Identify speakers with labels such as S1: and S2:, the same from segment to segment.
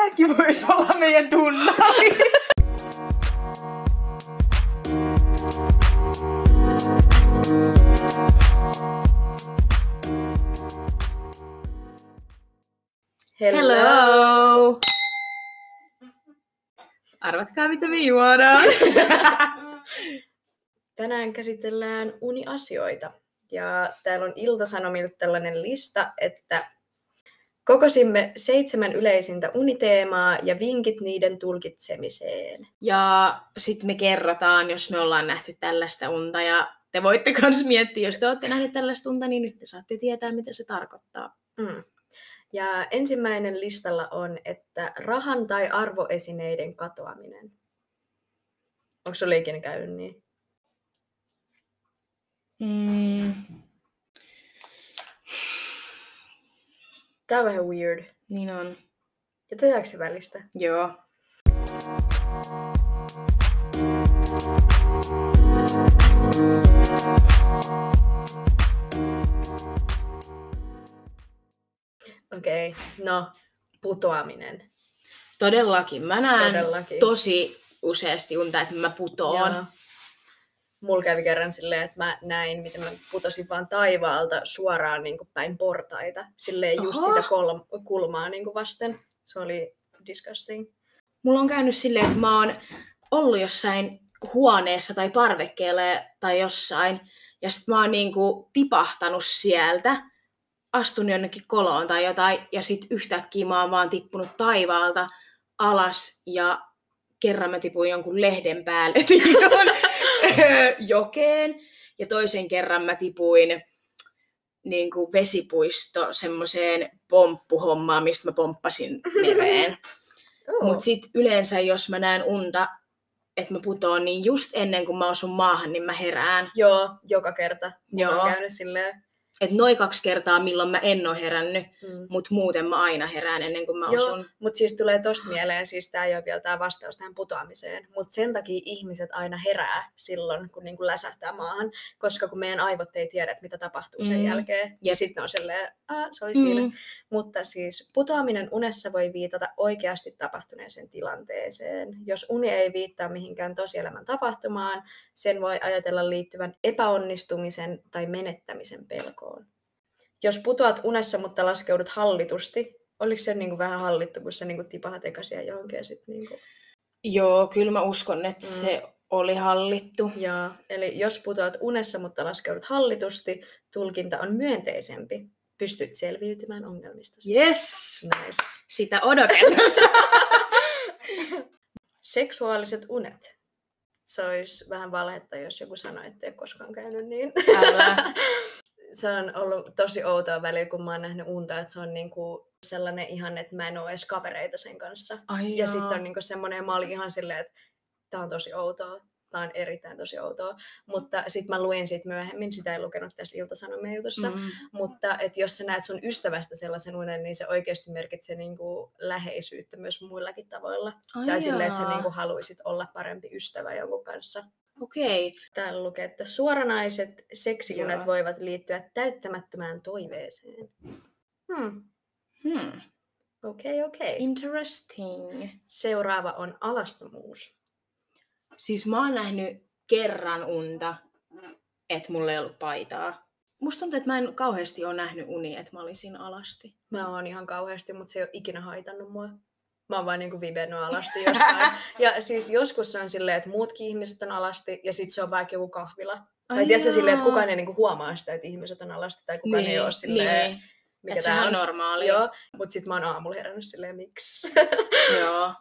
S1: Tämäkin voisi olla meidän tunnari.
S2: Hello! Arvatkaa, mitä me juodaan.
S1: Tänään käsitellään uniasioita. Ja täällä on Iltasanomilta tällainen lista, että kokosimme seitsemän yleisintä uniteemaa ja vinkit niiden tulkitsemiseen.
S2: Ja sitten me kerrotaan, jos me ollaan nähty tällaista unta. Ja te voitte myös miettiä, jos te olette nähneet tällaista unta, niin nyt te saatte tietää, mitä se tarkoittaa.
S1: Mm. Ja ensimmäinen listalla on, että rahan tai arvoesineiden katoaminen. Onko sulla ikinä käynyt niin?
S2: Mm,
S1: Tää on vähän weird.
S2: niin on.
S1: Jätetäänkö se välistä?
S2: Joo.
S1: Okei, okay. no putoaminen.
S2: Todellakin. Mä näen
S1: Todellakin.
S2: tosi useasti unta, että mä putoon.
S1: Joo. Mulla kävi kerran silleen, että mä näin, miten mä putosin vaan taivaalta suoraan niin kuin päin portaita. Silleen just
S2: Oho.
S1: sitä kol- kulmaa niin kuin vasten. Se oli disgusting.
S2: Mulla on käynyt silleen, että mä oon ollut jossain huoneessa tai parvekkeella tai jossain, ja sit mä oon niinku tipahtanut sieltä, astunut jonnekin koloon tai jotain, ja sit yhtäkkiä mä oon vaan tippunut taivaalta alas, ja kerran mä tipuin jonkun lehden päälle niin jokeen, ja toisen kerran mä tipuin niin kuin vesipuisto semmoiseen pomppuhommaan, mistä mä pomppasin mereen.
S1: Oh.
S2: Mutta sitten yleensä, jos mä näen unta, että mä putoon, niin just ennen kuin mä osun maahan, niin mä herään.
S1: Joo, joka kerta.
S2: Joo.
S1: on käynyt silleen.
S2: Et noin kaksi kertaa, milloin mä en ole herännyt,
S1: Mm.
S2: mutta muuten mä aina herään ennen kuin mä
S1: Joo,
S2: osun.
S1: mutta siis tulee tosta mieleen, siis tämä ei ole vielä tämä vastaus tähän putoamiseen, mutta sen takia ihmiset aina herää silloin, kun niinku läsähtää maahan, koska kun meidän aivot ei tiedä, että mitä tapahtuu sen
S2: Mm.
S1: jälkeen, ja
S2: Jep.
S1: sitten on silleen, Aa, se oli siinä.
S2: Mm.
S1: Mutta siis putoaminen unessa voi viitata oikeasti tapahtuneeseen tilanteeseen. Jos uni ei viittaa mihinkään tosielämän tapahtumaan, sen voi ajatella liittyvän epäonnistumisen tai menettämisen pelkoon. Jos putoat unessa, mutta laskeudut hallitusti, oliko se niinku vähän hallittu, kun sä niinku tipahat eka siihen johonkin ja sit niinku...
S2: Joo, kyllä mä uskon, että
S1: Mm.
S2: se oli hallittu.
S1: Ja, eli jos putoat unessa, mutta laskeudut hallitusti, tulkinta on myönteisempi. Pystyt selviytymään ongelmista.
S2: Yes!
S1: Nice.
S2: Sitä odotellessa.
S1: Seksuaaliset unet. Se olisi vähän valhetta, jos joku sanoi, että ei koskaan käynyt niin.
S2: Älä.
S1: se on ollut tosi outoa väliä, kun mä oon nähnyt unta, että se on niinku sellainen ihan, että mä en ole edes kavereita sen kanssa.
S2: Ai
S1: Ja sitten on niinku semmoinen, mä olin ihan silleen, että tää on tosi outoa. Tää on erittäin tosi outoa. Mutta sitten mä luin siitä myöhemmin, sitä ei lukenut tässä Ilta-Sanomien jutussa.
S2: Mm.
S1: Mutta että jos sä näet sun ystävästä sellaisen unen, niin se oikeasti merkitsee niinku läheisyyttä myös muillakin tavoilla.
S2: Ai
S1: tai silleen, että sä niinku haluaisit olla parempi ystävä jonkun kanssa.
S2: Okei.
S1: Täällä lukee, että suoranaiset seksiunet
S2: Joo.
S1: voivat liittyä täyttämättömään toiveeseen. Hmm.
S2: Hmm.
S1: Okei, okei.
S2: Interesting.
S1: Seuraava on alastomuus.
S2: Siis mä oon nähnyt kerran unta, että mulla ei ollut paitaa. Musta tuntuu, että mä en kauheasti ole nähnyt uni, että mä olisin alasti.
S1: Mä oon ihan kauheasti, mutta se ei ole ikinä haitannut mua. Mä oon vaan niinku vibennyt alasti jossain. ja siis joskus se on silleen, että muutkin ihmiset on alasti, ja sit se on vaikka joku kahvila. Tai tiedätkö silleen, että kukaan ei niinku huomaa sitä, että ihmiset on alasti, tai kukaan ei ole silleen,
S2: niin.
S1: mikä
S2: että se
S1: tää
S2: on normaali.
S1: Joo, mutta sit mä oon aamulla herännyt silleen, miksi?
S2: Joo.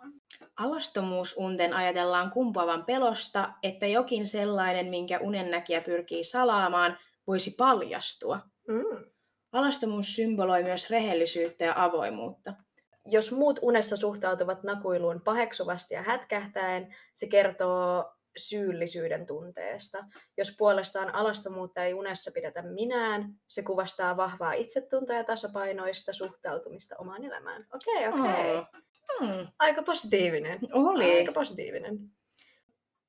S2: Alastomuusunten ajatellaan kumpuavan pelosta, että jokin sellainen, minkä unennäkijä pyrkii salaamaan, voisi paljastua.
S1: mm.
S2: Alastomuus symboloi myös rehellisyyttä ja avoimuutta.
S1: Jos muut unessa suhtautuvat nakuiluun paheksuvasti ja hätkähtäen, se kertoo syyllisyyden tunteesta. Jos puolestaan alastomuutta ei unessa pidetä minään, se kuvastaa vahvaa itsetuntoa ja tasapainoista suhtautumista omaan elämään. Okei, okei.
S2: Oo. Hmm.
S1: Aika positiivinen.
S2: Oli.
S1: Aika positiivinen.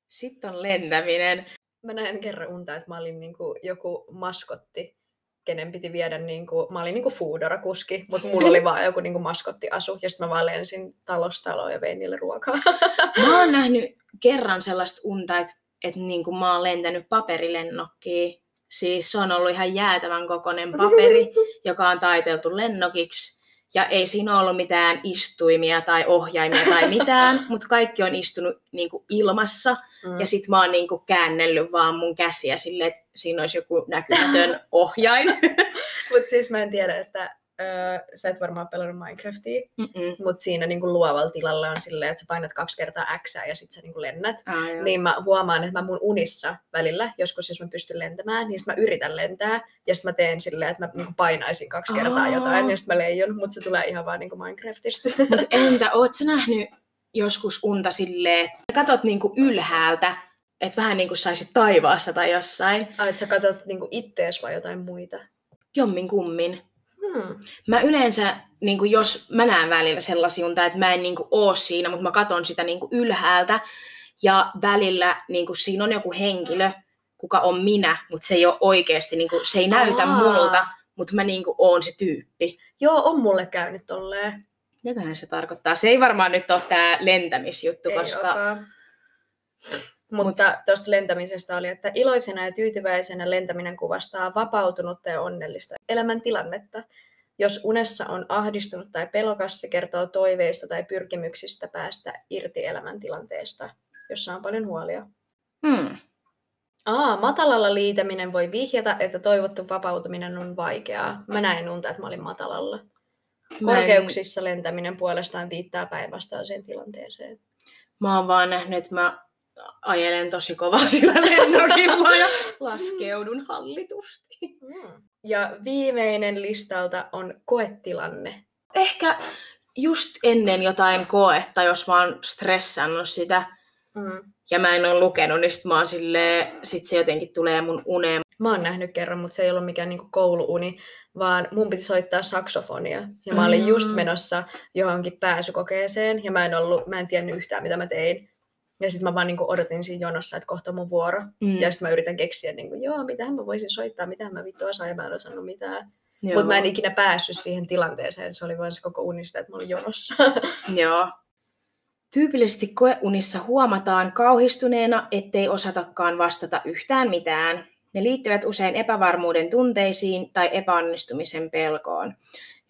S2: Sitten on lentäminen.
S1: Mä näin kerran unta, että mä olin niinku joku maskotti kenen piti viedä, niin kuin, mä olin niin kuin Foodora-kuski, mutta mulla oli vaan joku niin kuin maskottiasu, ja sitten mä vaan lensin talosta taloon ja vein niille ruokaa.
S2: Mä oon nähnyt kerran sellaista unta, että, että niin kuin mä oon lentänyt paperilennokkiin. Siis se on ollut ihan jäätävän kokoinen paperi, joka on taiteltu lennokiksi. Ja ei siinä ollut mitään istuimia tai ohjaimia tai mitään, mutta kaikki on istunut niin kuin ilmassa.
S1: Mm.
S2: Ja sit mä oon niin kuin käännellyt vaan mun käsiä silleen, että siinä olisi joku näkymätön ohjain.
S1: Mutta siis mä en tiedä, että öö, sä et varmaan pelannut Minecraftia, mutta siinä niin kuin luovalla tilalla on silleen, että sä painat kaksi kertaa X ja sitten sä niin kuin lennät.
S2: Joo.
S1: Niin mä huomaan, että mä mun unissa välillä, joskus jos mä pystyn lentämään, niin mä yritän lentää, ja sitten mä teen silleen, että mä niinku painaisin kaksi kertaa
S2: Aa.
S1: jotain, ja sitten mä leijun, mutta se tulee ihan vaan niinku Minecraftista.
S2: Mut entä, oot sä nähnyt joskus unta silleen, että sä katot niinku ylhäältä, että vähän niin kuin saisit taivaassa tai jossain,
S1: Ai, että sä katsot niinku ittees vai jotain muita?
S2: jommin kummin.
S1: Hmm.
S2: Mä yleensä, niin kuin jos mä näen välillä sellaisia unta, että mä en niin kuin oo siinä, mutta mä katon sitä niin kuin ylhäältä, ja välillä niin kuin siinä on joku henkilö, kuka on minä, mutta se ei ole oikeasti, niin kuin, se ei näytä
S1: Aa.
S2: multa, mutta mä niin kuin oon se tyyppi.
S1: Joo, on mulle käynyt tolleen.
S2: Mitäköhän se tarkoittaa? Se ei varmaan nyt ole tää lentämisjuttu,
S1: Ei
S2: koska...
S1: olekaan. Mutta tuosta lentämisestä oli, että iloisena ja tyytyväisenä lentäminen kuvastaa vapautunutta ja onnellista elämäntilannetta. Jos unessa on ahdistunut tai pelokas, se kertoo toiveista tai pyrkimyksistä päästä irti elämäntilanteesta, jossa on paljon huolia.
S2: Hmm.
S1: Aa, matalalla liitäminen voi vihjata, että toivottu vapautuminen on vaikeaa. Mä näin unta, että mä olin matalalla. Korkeuksissa lentäminen puolestaan viittaa päinvastaiseen tilanteeseen.
S2: Mä oon vaan nähnyt, että mä ajelen tosi kovaa sillä lennokilla ja laskeudun hallitusti.
S1: Mm. Ja viimeinen listalta on koetilanne.
S2: Ehkä just ennen jotain koetta, jos mä oon stressannut sitä
S1: Mm.
S2: ja mä en ole lukenut, niin sit mä oon silleen, sit se jotenkin tulee mun uneen.
S1: Mä oon nähnyt kerran, mutta se ei ollut mikään niinku kouluuni, vaan mun piti soittaa saksofonia. Ja mä olin just
S2: Mm.
S1: menossa johonkin pääsykokeeseen, ja mä en, ollut, mä en tiennyt yhtään, mitä mä tein. Ja sitten mä vaan niinku odotin siinä jonossa, että kohta on mun vuoro.
S2: Mm.
S1: Ja sitten mä yritän keksiä, niinku, joo, mitähän mä voisin soittaa, mitä mä vittu osaan, ja mä en osannut mitään. Mutta mä en ikinä päässyt siihen tilanteeseen, se oli vain se koko unista, että mä olin jonossa.
S2: Joo. Tyypillisesti koeunissa huomataan kauhistuneena, ettei osatakaan vastata yhtään mitään. Ne liittyvät usein epävarmuuden tunteisiin tai epäonnistumisen pelkoon.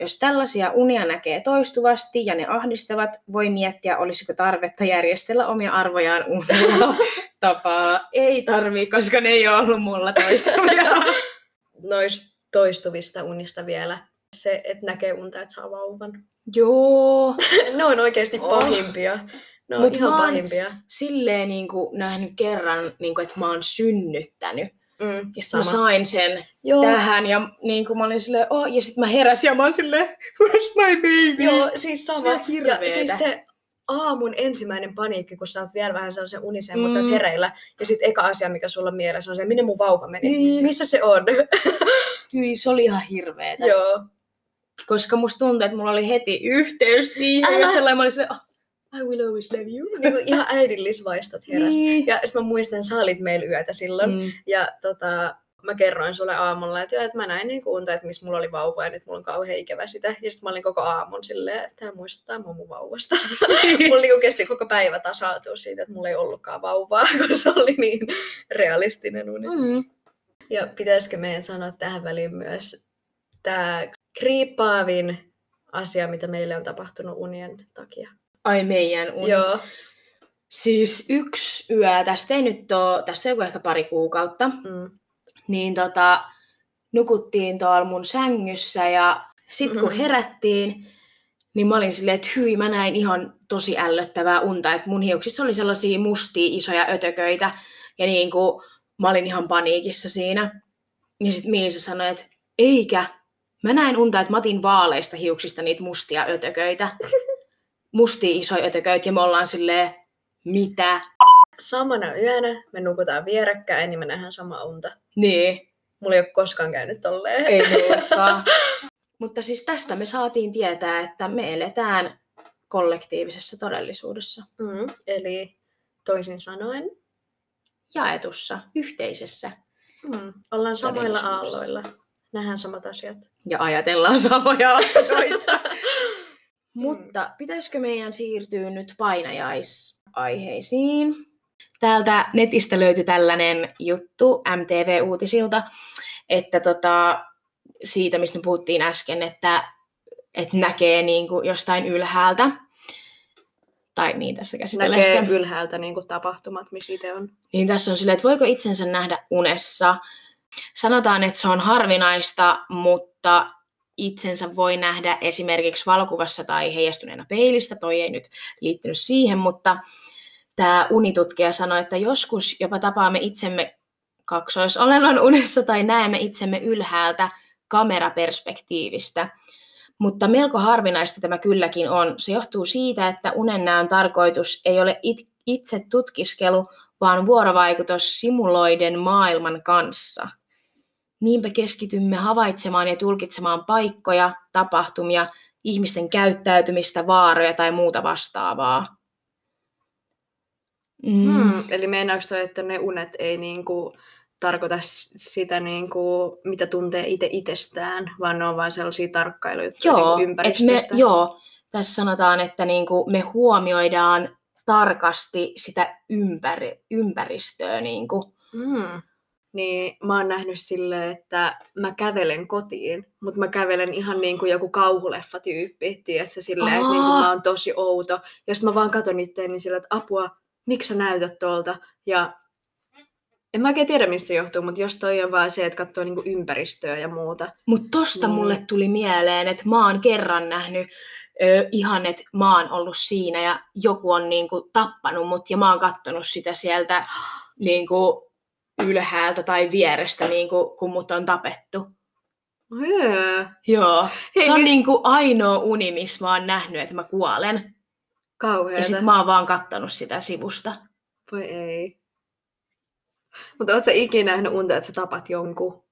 S2: Jos tällaisia unia näkee toistuvasti ja ne ahdistavat, voi miettiä, olisiko tarvetta järjestellä omia arvojaan uudella tapaa. Ei tarvii, koska ne ei ole ollut mulla toistuvia.
S1: Noista toistuvista unista vielä. Se, että näkee unta, että saa vauvan.
S2: Joo.
S1: ne on oikeasti
S2: Oh.
S1: pahimpia. Ne on
S2: Mut
S1: ihan pahimpia.
S2: Silleen niin kuin, nähnyt kerran, niin kuin, että mä oon synnyttänyt.
S1: Mm,
S2: Ja mä sain sen
S1: Joo,
S2: tähän ja niin kuin mä olin silleen, oh, ja sitten mä heräsin ja mä olin silleen, where's my baby?
S1: joo, siis
S2: Se on
S1: sama. Ja siis se aamun ensimmäinen paniikki, kun sä oot vielä vähän sellaisen unisen, mm. mutta sä
S2: Mm.
S1: oot hereillä. Ja sitten eka asia, mikä sulla on mielessä, on se, minne mun vauva meni.
S2: Niin.
S1: Missä se on?
S2: Hyi, se oli ihan hirveetä.
S1: joo.
S2: Koska musta tuntui, että mulla oli heti yhteys siihen
S1: Älä.
S2: ja sellainen mä olin silleen, oh, I will always love you.
S1: Niin kuin ihan äidillisvaistot heräs.
S2: Niin.
S1: Ja sitten mä muistan, sä olit meillä yötä silloin.
S2: Mm.
S1: Ja tota, mä kerroin sulle aamulla, että, joo, että mä näin niin unta, että missä mulla oli vauva ja nyt mulla on kauhean ikävä sitä. Ja sitten mä olin koko aamun silleen, että tämä muistuttaa mua mun vauvasta. mulla niinku kesti koko päivä tasautua siitä, että mulla ei ollutkaan vauvaa, kun se oli niin realistinen uni.
S2: Mm.
S1: Ja pitäisikö meidän sanoa tähän väliin myös tämä kriippaavin asia, mitä meille on tapahtunut unien takia.
S2: Ai meidän uni.
S1: Joo.
S2: Siis yksi yö, tästä ei nyt ole, tästä ei ole ehkä pari kuukautta,
S1: Mm.
S2: niin tota, nukuttiin tuolla mun sängyssä ja sit kun
S1: Mhm.
S2: herättiin, niin mä olin silleen, että hyi, mä näin ihan tosi ällöttävää unta, että mun hiuksissa oli sellaisia mustia isoja ötököitä ja niin kuin, mä olin ihan paniikissa siinä. Ja sit Miisa sanoi, että eikä, mä näin unta, että mä otin vaaleista hiuksista niitä mustia ötököitä. Mustia isoja ötököitä ja me ollaan silleen, mitä?
S1: Samana yönä me nukutaan vierekkäin, niin me nähdään sama unta.
S2: Niin,
S1: Mulla ei ole koskaan käynyt tolleen.
S2: ei. Mutta siis tästä me saatiin tietää, että me eletään kollektiivisessa todellisuudessa,
S1: Mm. Eli toisin sanoen,
S2: jaetussa, yhteisessä.
S1: mm. ollaan samoilla aalloilla. Nähdään samat asiat.
S2: Ja ajatellaan samoja asioita. Mutta pitäisikö meidän siirtyä nyt painajaisaiheisiin? Täältä netistä löytyi tällainen juttu MTV-uutisilta, että tota, siitä, mistä me puhuttiin äsken, että, että näkee niin kuin jostain ylhäältä. Tai niin tässä käsitellään
S1: Näkee
S2: sitä.
S1: ylhäältä niin kuin tapahtumat, missä itse on.
S2: Niin tässä on silleen, että voiko itsensä nähdä unessa. Sanotaan, että se on harvinaista, mutta itsensä voi nähdä esimerkiksi valokuvassa tai heijastuneena peilistä. Toi ei nyt liittynyt siihen, mutta tämä unitutkija sanoi, että joskus jopa tapaamme itsemme kaksoisolennon unessa tai näemme itsemme ylhäältä kameraperspektiivistä. Mutta melko harvinaista tämä kylläkin on. Se johtuu siitä, että unennäön tarkoitus ei ole it- itse tutkiskelu, vaan vuorovaikutus simuloiden maailman kanssa. Niinpä keskitymme havaitsemaan ja tulkitsemaan paikkoja, tapahtumia, ihmisten käyttäytymistä, vaaroja tai muuta vastaavaa. Mm.
S1: Hmm. Eli meinaako toi, että ne unet ei niinku tarkoita sitä, niinku, mitä tuntee itse itsestään, vaan ne on vain sellaisia tarkkailuja
S2: Joo,
S1: niinku
S2: et me,
S1: ympäristöstä?
S2: joo, tässä sanotaan, että niinku me huomioidaan tarkasti sitä ympäri, ympäristöä. Niinku.
S1: Mm. Niin mä oon nähnyt silleen, että mä kävelen kotiin, mutta mä kävelen ihan niin kuin joku kauhuleffatyyppi, tiedätkö, silleen, että niin kuin mä oon tosi outo. Ja sitten mä vaan katon itteeni niin silleen, että apua, miksi sä näytät tuolta? Ja en mä oikein tiedä, mistä se johtuu, mutta jos toi on vaan se, että katsoo niin kuin ympäristöä ja muuta.
S2: Mutta tosta
S1: Niin.
S2: mulle tuli mieleen, että mä oon kerran nähnyt ö, ihan, että mä oon ollut siinä ja joku on niinku tappanut mut ja mä oon kattonut sitä sieltä niinku ylhäältä tai vierestä, niinku, kun mut on tapettu.
S1: Höö,
S2: Joo.
S1: Hei,
S2: se on
S1: nyt-
S2: niinku ainoa uni, missä mä oon nähnyt, että mä kuolen. Ja
S1: kauheeta.
S2: sit mä oon vaan kattonut sitä sivusta.
S1: Voi ei. Mutta oot sä ikinä nähnyt unta, että sä tapat jonkun?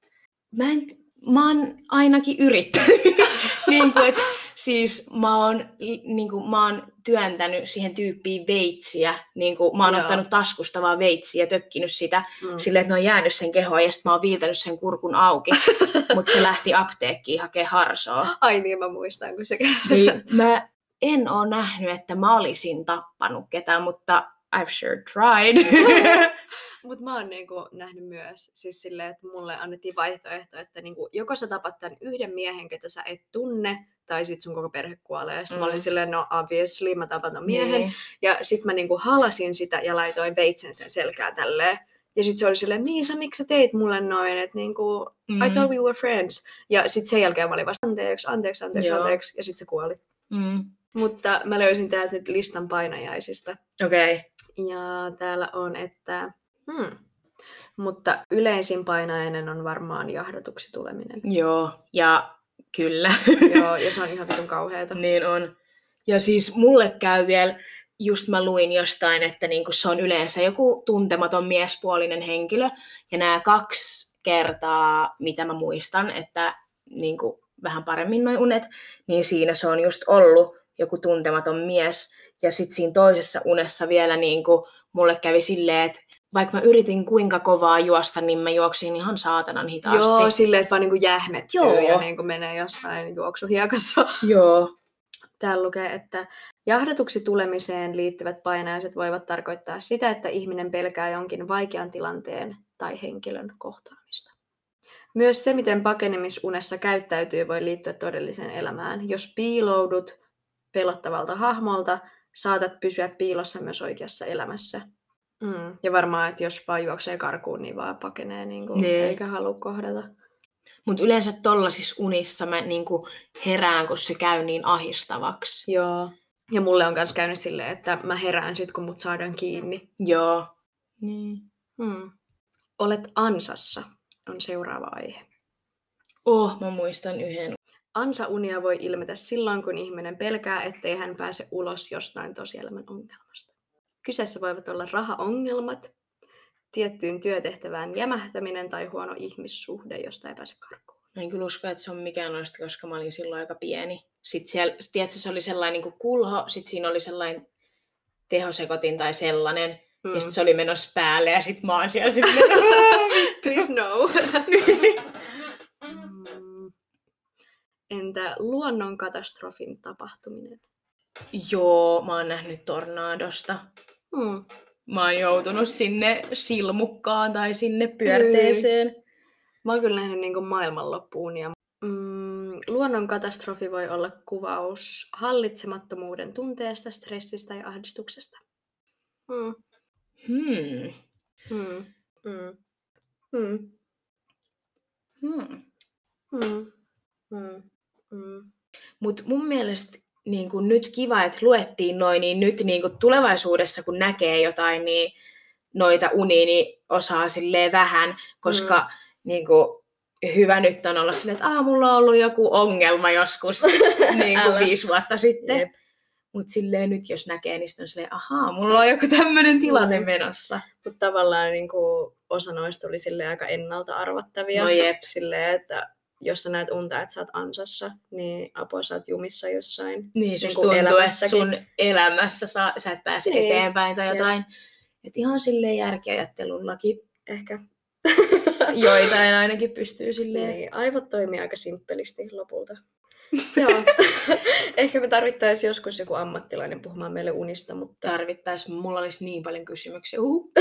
S2: Mä, en, mä oon ainakin yrittänyt. niin kuin, et, siis mä oon, niin kuin, mä oon työntänyt siihen tyyppiin veitsiä. Niin kuin, mä oon
S1: Joo.
S2: ottanut taskusta vaan veitsiä ja tökkinyt sitä
S1: Mm.
S2: silleen, että ne on jäänyt sen kehoon ja sitten mä oon viiltänyt sen kurkun auki. Mutta se lähti apteekkiin hakemaan harsoa.
S1: Ai niin, mä muistan, kun se
S2: Niin mä en oo nähnyt, että mä olisin tappanut ketään, mutta I've sure tried.
S1: Mutta mä oon niinku nähnyt myös siis silleen, että mulle annettiin vaihtoehto, että niinku, joko sä tapat tämän yhden miehen, ketä sä et tunne, tai sit sun koko perhe kuolee. Ja sit mm. mä
S2: Mm.
S1: olin silleen, no obviously, mä tapan ton miehen.
S2: Niin.
S1: Ja sit mä niinku halasin sitä ja laitoin veitsen sen selkää tälleen. Ja sit se oli silleen, Miisa, miksi sä teit mulle noin? Että niinku,
S2: Mm.
S1: I thought we were friends. Ja sit sen jälkeen mä olin vasta, anteeksi, anteeksi, anteeksi,
S2: Joo.
S1: anteeksi. Ja sit se kuoli.
S2: Mm.
S1: Mutta mä löysin täältä nyt listan painajaisista.
S2: Okei. Okay.
S1: Ja täällä on, että... Hmm. Mutta yleisin painajainen on varmaan jahdatuksi tuleminen.
S2: Joo, ja kyllä.
S1: Joo, ja se on ihan vitun kauheeta.
S2: niin on. Ja siis mulle käy vielä, just mä luin jostain, että niinku se on yleensä joku tuntematon miespuolinen henkilö. Ja nämä kaksi kertaa, mitä mä muistan, että niinku vähän paremmin noin unet, niin siinä se on just ollut joku tuntematon mies. Ja sitten siinä toisessa unessa vielä niinku, mulle kävi silleen, että vaikka mä yritin kuinka kovaa juosta, niin mä juoksin ihan saatanan hitaasti.
S1: Joo, silleen, että vaan niinku jähmettyy
S2: Joo.
S1: ja niinku menee jossain juoksuhiekassa.
S2: Joo.
S1: Täällä lukee, että jahdatuksi tulemiseen liittyvät painajaiset voivat tarkoittaa sitä, että ihminen pelkää jonkin vaikean tilanteen tai henkilön kohtaamista. Myös se, miten pakenemisunessa käyttäytyy, voi liittyä todelliseen elämään. Jos piiloudut pelottavalta hahmolta, saatat pysyä piilossa myös oikeassa elämässä. Mm. Ja varmaan, että jos vaan juoksee karkuun, niin vaan pakenee niin kuin,
S2: Niin.
S1: eikä halua kohdata.
S2: Mutta yleensä tollasissa unissa mä niinku herään, kun se käy niin ahistavaksi.
S1: Joo. Ja mulle on myös käynyt silleen, että mä herään sit, kun mut saadaan kiinni.
S2: Joo. Niin.
S1: Hmm. Olet ansassa on seuraava aihe.
S2: Oh, mä muistan yhden.
S1: Ansa-unia voi ilmetä silloin, kun ihminen pelkää, ettei hän pääse ulos jostain tosielämän ongelmasta. Kyseessä voivat olla rahaongelmat, tiettyyn työtehtävään jämähtäminen tai huono ihmissuhde, josta ei pääse karkuun.
S2: Mä en kyllä usko, että se on mikään noista, koska mä olin silloin aika pieni. Sitten siellä, tiedätkö, se oli sellainen niin kulho, sitten siinä oli sellainen tehosekotin tai sellainen. Mm. Ja sitten se oli menossa päälle ja sitten mä oon siellä sitten
S1: Please no. Entä luonnonkatastrofin tapahtuminen?
S2: Joo, mä oon nähnyt tornaadosta.
S1: Mm.
S2: Mä oon joutunut sinne silmukkaan tai sinne pyörteeseen. Mm.
S1: Mä oon kyllä nähnyt niin maailmanloppuun. Ja... Mm, luonnon katastrofi voi olla kuvaus hallitsemattomuuden tunteesta, stressistä ja ahdistuksesta. Mm.
S2: Hmm.
S1: Hmm. Hmm. Hmm.
S2: Hmm.
S1: Hmm. Hmm. hmm. Mm.
S2: Mutta mun mielestä niin kun nyt kiva, että luettiin noin, niin nyt niin kun tulevaisuudessa kun näkee jotain, niin noita unia, niin osaa silleen vähän, koska mm. niin kun, hyvä nyt on olla silleen, että Aa, mulla on ollut joku ongelma joskus niin kuin viisi vuotta sitten. Jep. Mutta silleen nyt jos näkee, niin sitten on silleen, ahaa, mulla on joku tämmöinen tilanne mm. menossa.
S1: Mutta tavallaan niin kuin, osa noista oli silleen aika ennalta arvattavia.
S2: No jep.
S1: Silleen, että jos sä näet unta, että sä oot ansassa, niin apua sä oot jumissa jossain.
S2: Niin, niin tuntuu, että sun elämässä sä, sä et pääse niin. eteenpäin tai jotain. Että ihan silleen järkiajattelullakin
S1: ehkä.
S2: Joitain ainakin pystyy silleen.
S1: Niin, aivot toimii aika simppelisti lopulta. Joo. Ehkä me tarvittaisiin joskus joku ammattilainen puhumaan meille unista, mutta...
S2: Tarvittaisiin. Mulla olisi niin paljon kysymyksiä. Uh.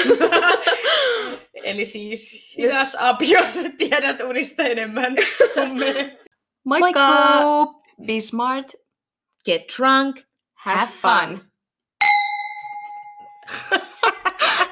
S2: Eli siis hidas up, jos tiedät unista enemmän kuin me.
S1: Moikka! Be smart.
S2: Get drunk.
S1: Have fun.